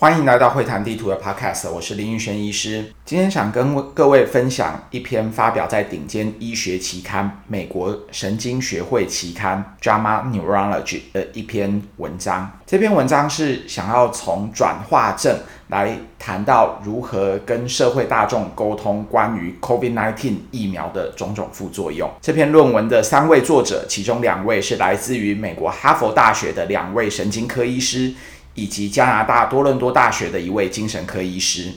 欢迎来到会谈地图的 Podcast，我是林玉轩医师。今天想跟各位分享一篇发表在顶尖医学期刊美国神经学会期刊 JAMA Neurology 的一篇文章。这篇文章是想要从转化症来谈到如何跟社会大众沟通关于 COVID-19 疫苗的种种副作用。这篇论文的三位作者，其中两位是来自于美国哈佛大学的两位神经科医师。以及加拿大多伦多大学的一位精神科医师，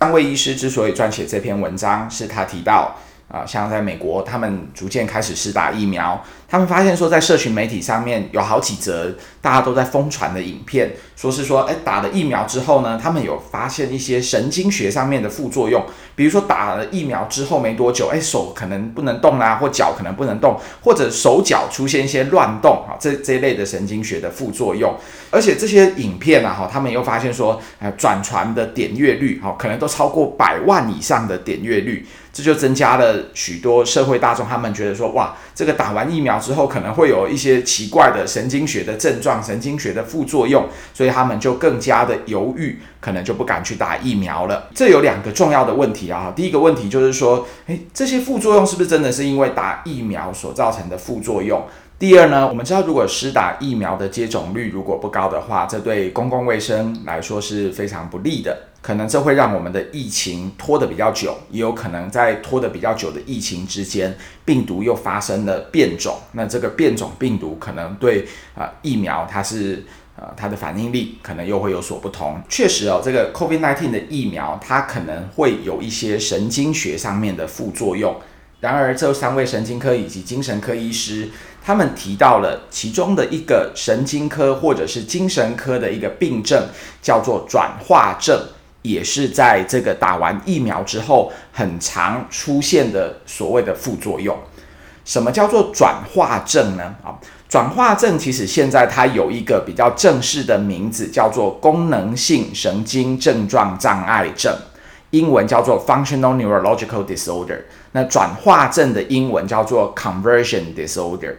三位医师之所以撰写这篇文章，是他提到。啊，像在美国，他们逐渐开始施打疫苗。他们发现说，在社群媒体上面有好几则大家都在疯传的影片，说是说，诶，打了疫苗之后呢，他们有发现一些神经学上面的副作用，比如说打了疫苗之后没多久，诶，手可能不能动啦，或脚可能不能动，或者手脚出现一些乱动啊，这这一类的神经学的副作用。而且这些影片啊，哈，他们又发现说，呃，转传的点阅率，哈，可能都超过百万以上的点阅率。这就增加了许多社会大众，他们觉得说，哇，这个打完疫苗之后可能会有一些奇怪的神经学的症状、神经学的副作用，所以他们就更加的犹豫，可能就不敢去打疫苗了。这有两个重要的问题啊，第一个问题就是说，诶，这些副作用是不是真的是因为打疫苗所造成的副作用？第二呢，我们知道，如果施打疫苗的接种率如果不高的话，这对公共卫生来说是非常不利的。可能这会让我们的疫情拖得比较久，也有可能在拖得比较久的疫情之间，病毒又发生了变种。那这个变种病毒可能对啊、疫苗它是呃它的反应力可能又会有所不同。确实哦，这个 COVID-19 的疫苗它可能会有一些神经学上面的副作用。然而，这三位神经科以及精神科医师，他们提到了其中的一个神经科或者是精神科的一个病症，叫做转化症，也是在这个打完疫苗之后很常出现的所谓的副作用。什么叫做转化症呢？啊，转化症其实现在它有一个比较正式的名字，叫做功能性神经症状障碍症。英文叫做 Functional Neurological Disorder，那转化症的英文叫做 Conversion Disorder。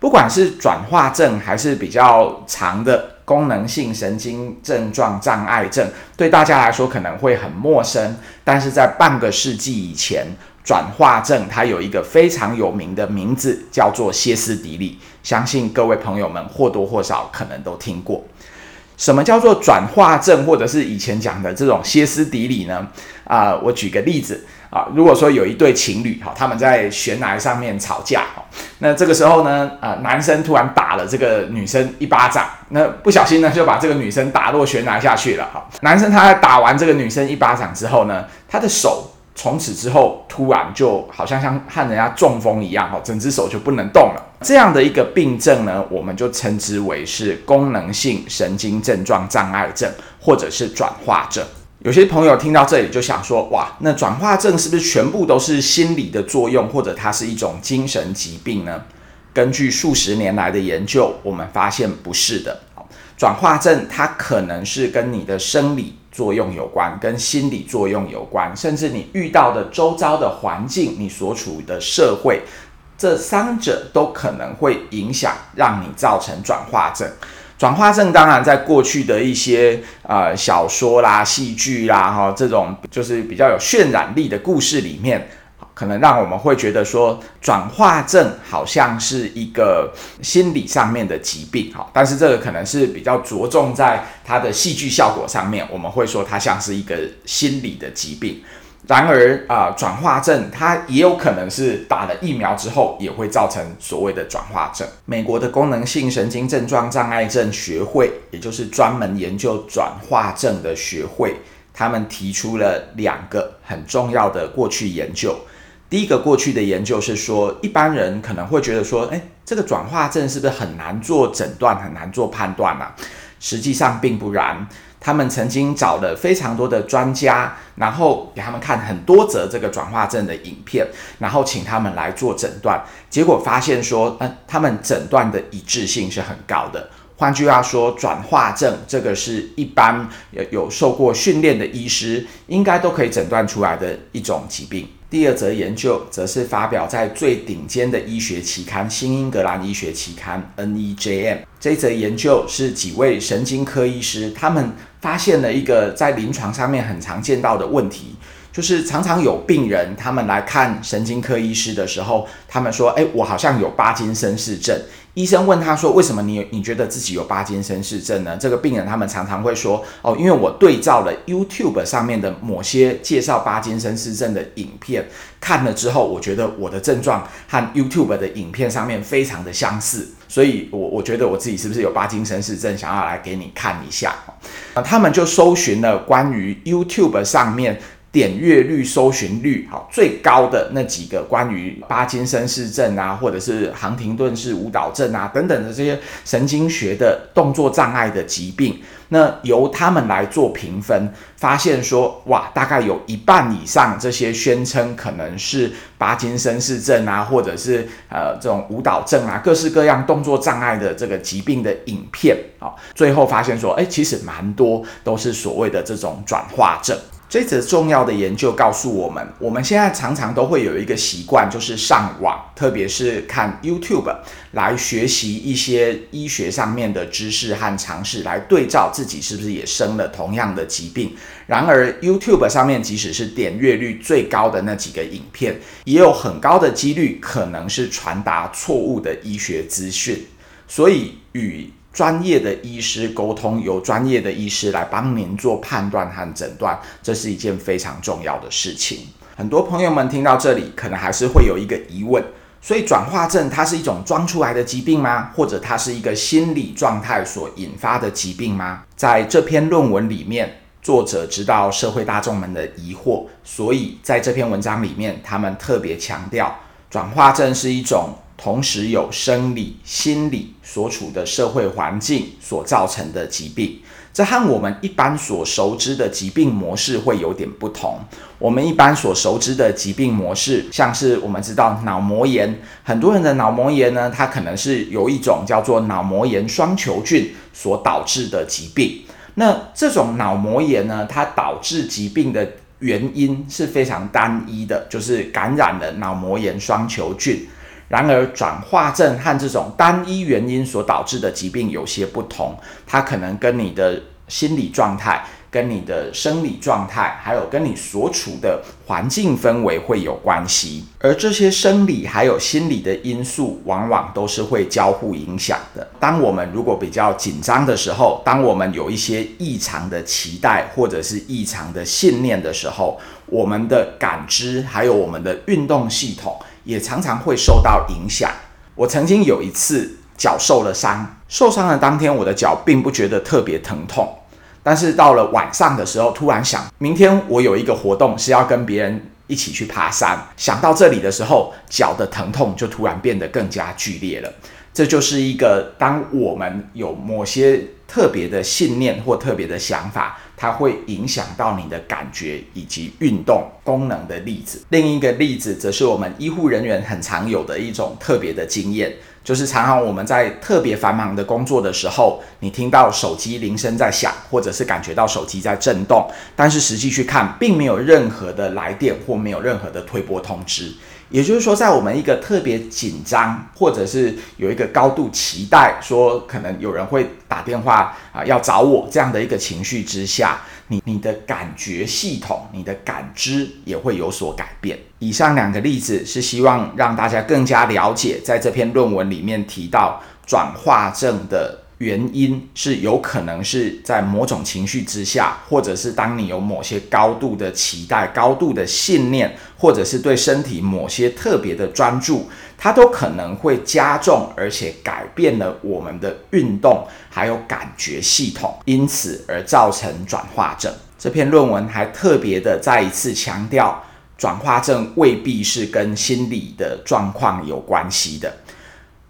不管是转化症还是比较长的功能性神经症状障碍症，对大家来说可能会很陌生。但是在半个世纪以前，转化症它有一个非常有名的名字，叫做歇斯底里。相信各位朋友们或多或少可能都听过。什么叫做转化症，或者是以前讲的这种歇斯底里呢？啊、我举个例子啊，如果说有一对情侣哈，他们在悬崖上面吵架，那这个时候呢，啊，男生突然打了这个女生一巴掌，那不小心呢就把这个女生打落悬崖下去了哈。男生他在打完这个女生一巴掌之后呢，他的手。从此之后，突然就好像像和人家中风一样，哈，整只手就不能动了。这样的一个病症呢，我们就称之为是功能性神经症状障碍症，或者是转化症。有些朋友听到这里就想说，哇，那转化症是不是全部都是心理的作用，或者它是一种精神疾病呢？根据数十年来的研究，我们发现不是的。转化症它可能是跟你的生理。作用有关，跟心理作用有关，甚至你遇到的周遭的环境，你所处的社会，这三者都可能会影响，让你造成转化症。转化症当然在过去的一些呃小说啦、戏剧啦，哈，这种就是比较有渲染力的故事里面。可能让我们会觉得说，转化症好像是一个心理上面的疾病，哈，但是这个可能是比较着重在它的戏剧效果上面，我们会说它像是一个心理的疾病。然而啊，转化症它也有可能是打了疫苗之后也会造成所谓的转化症。美国的功能性神经症状障碍症学会，也就是专门研究转化症的学会，他们提出了两个很重要的过去研究。第一个过去的研究是说，一般人可能会觉得说，诶，这个转化症是不是很难做诊断、很难做判断啊？实际上并不然。他们曾经找了非常多的专家，然后给他们看很多则这个转化症的影片，然后请他们来做诊断，结果发现说，呃，他们诊断的一致性是很高的。换句话说，转化症这个是一般有有受过训练的医师应该都可以诊断出来的一种疾病。第二则研究则是发表在最顶尖的医学期刊《新英格兰医学期刊》（NEJM）。这则研究是几位神经科医师他们发现了一个在临床上面很常见到的问题。就是常常有病人，他们来看神经科医师的时候，他们说：“诶，我好像有巴金森氏症。”医生问他说：“为什么你你觉得自己有巴金森氏症呢？”这个病人他们常常会说：“哦，因为我对照了 YouTube 上面的某些介绍巴金森氏症的影片，看了之后，我觉得我的症状和 YouTube 的影片上面非常的相似，所以我我觉得我自己是不是有巴金森氏症，想要来给你看一下。”啊，他们就搜寻了关于 YouTube 上面。点阅率、搜寻率好最高的那几个关于巴金森氏症啊，或者是杭廷顿氏舞蹈症啊等等的这些神经学的动作障碍的疾病，那由他们来做评分，发现说哇，大概有一半以上这些宣称可能是巴金森氏症啊，或者是呃这种舞蹈症啊，各式各样动作障碍的这个疾病的影片啊，最后发现说，哎，其实蛮多都是所谓的这种转化症。这则重要的研究告诉我们，我们现在常常都会有一个习惯，就是上网，特别是看 YouTube 来学习一些医学上面的知识和常识，来对照自己是不是也生了同样的疾病。然而，YouTube 上面即使是点阅率最高的那几个影片，也有很高的几率可能是传达错误的医学资讯。所以，与专业的医师沟通，由专业的医师来帮您做判断和诊断，这是一件非常重要的事情。很多朋友们听到这里，可能还是会有一个疑问：所以转化症它是一种装出来的疾病吗？或者它是一个心理状态所引发的疾病吗？在这篇论文里面，作者知道社会大众们的疑惑，所以在这篇文章里面，他们特别强调，转化症是一种。同时有生理、心理所处的社会环境所造成的疾病，这和我们一般所熟知的疾病模式会有点不同。我们一般所熟知的疾病模式，像是我们知道脑膜炎，很多人的脑膜炎呢，它可能是由一种叫做脑膜炎双球菌所导致的疾病。那这种脑膜炎呢，它导致疾病的原因是非常单一的，就是感染了脑膜炎双球菌。然而，转化症和这种单一原因所导致的疾病有些不同，它可能跟你的心理状态、跟你的生理状态，还有跟你所处的环境氛围会有关系。而这些生理还有心理的因素，往往都是会交互影响的。当我们如果比较紧张的时候，当我们有一些异常的期待或者是异常的信念的时候，我们的感知还有我们的运动系统。也常常会受到影响。我曾经有一次脚受了伤，受伤的当天，我的脚并不觉得特别疼痛。但是到了晚上的时候，突然想，明天我有一个活动是要跟别人一起去爬山。想到这里的时候，脚的疼痛就突然变得更加剧烈了。这就是一个当我们有某些特别的信念或特别的想法，它会影响到你的感觉以及运动功能的例子。另一个例子，则是我们医护人员很常有的一种特别的经验，就是常常我们在特别繁忙的工作的时候，你听到手机铃声在响，或者是感觉到手机在震动，但是实际去看，并没有任何的来电或没有任何的推波通知。也就是说，在我们一个特别紧张，或者是有一个高度期待，说可能有人会打电话啊要找我这样的一个情绪之下，你你的感觉系统、你的感知也会有所改变。以上两个例子是希望让大家更加了解，在这篇论文里面提到转化症的。原因是有可能是在某种情绪之下，或者是当你有某些高度的期待、高度的信念，或者是对身体某些特别的专注，它都可能会加重而且改变了我们的运动还有感觉系统，因此而造成转化症。这篇论文还特别的再一次强调，转化症未必是跟心理的状况有关系的。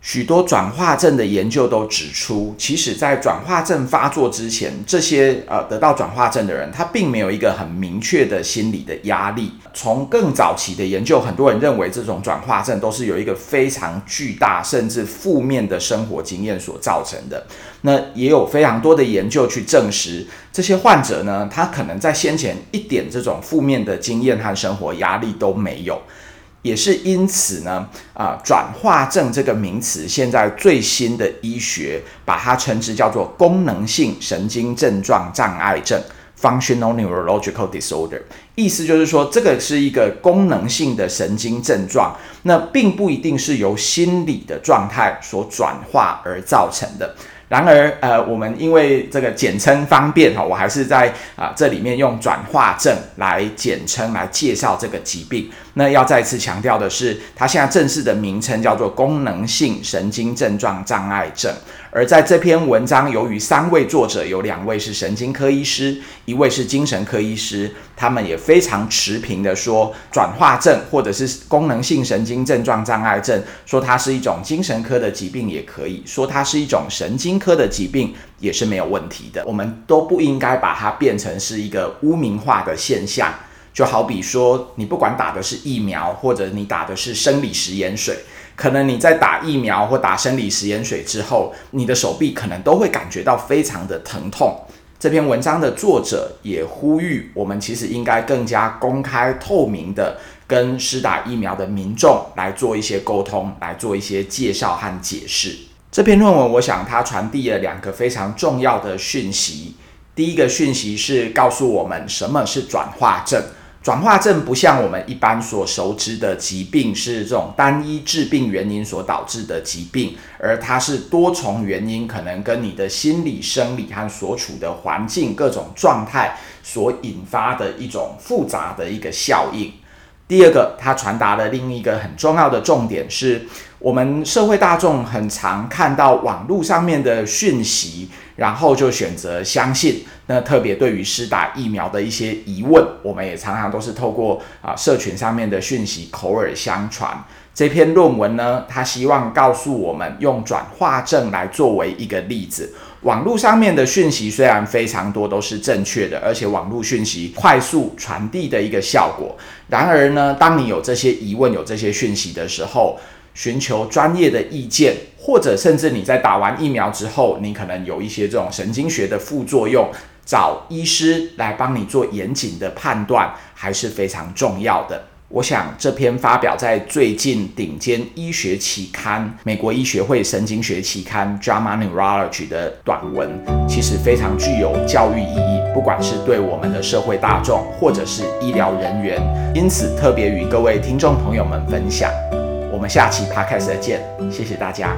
许多转化症的研究都指出，其实，在转化症发作之前，这些呃得到转化症的人，他并没有一个很明确的心理的压力。从更早期的研究，很多人认为这种转化症都是有一个非常巨大甚至负面的生活经验所造成的。那也有非常多的研究去证实，这些患者呢，他可能在先前一点这种负面的经验和生活压力都没有。也是因此呢，啊、转化症这个名词，现在最新的医学把它称之叫做功能性神经症状障碍症 （Functional Neurological Disorder）。意思就是说，这个是一个功能性的神经症状，那并不一定是由心理的状态所转化而造成的。然而，呃，我们因为这个简称方便哈，我还是在啊、这里面用转化症来简称来介绍这个疾病。那要再次强调的是，它现在正式的名称叫做功能性神经症状障碍症。而在这篇文章，由于三位作者有两位是神经科医师，一位是精神科医师，他们也非常持平的说，转化症或者是功能性神经症状障碍症，说它是一种精神科的疾病也可以，说它是一种神经科的疾病也是没有问题的。我们都不应该把它变成是一个污名化的现象，就好比说，你不管打的是疫苗，或者你打的是生理食盐水。可能你在打疫苗或打生理食盐水之后，你的手臂可能都会感觉到非常的疼痛。这篇文章的作者也呼吁我们，其实应该更加公开透明的跟施打疫苗的民众来做一些沟通，来做一些介绍和解释。这篇论文，我想它传递了两个非常重要的讯息。第一个讯息是告诉我们什么是转化症。转化症不像我们一般所熟知的疾病，是这种单一致病原因所导致的疾病，而它是多重原因，可能跟你的心理、生理和所处的环境各种状态所引发的一种复杂的一个效应。第二个，它传达的另一个很重要的重点是，我们社会大众很常看到网络上面的讯息，然后就选择相信。那特别对于施打疫苗的一些疑问，我们也常常都是透过啊社群上面的讯息口耳相传。这篇论文呢，他希望告诉我们，用转化症来作为一个例子。网络上面的讯息虽然非常多，都是正确的，而且网络讯息快速传递的一个效果。然而呢，当你有这些疑问、有这些讯息的时候，寻求专业的意见，或者甚至你在打完疫苗之后，你可能有一些这种神经学的副作用，找医师来帮你做严谨的判断，还是非常重要的。我想这篇发表在最近顶尖医学期刊——美国医学会神经学期刊《JAMA Neurology》的短文，其实非常具有教育意义，不管是对我们的社会大众，或者是医疗人员。因此，特别与各位听众朋友们分享。我们下期 Podcast 再见，谢谢大家。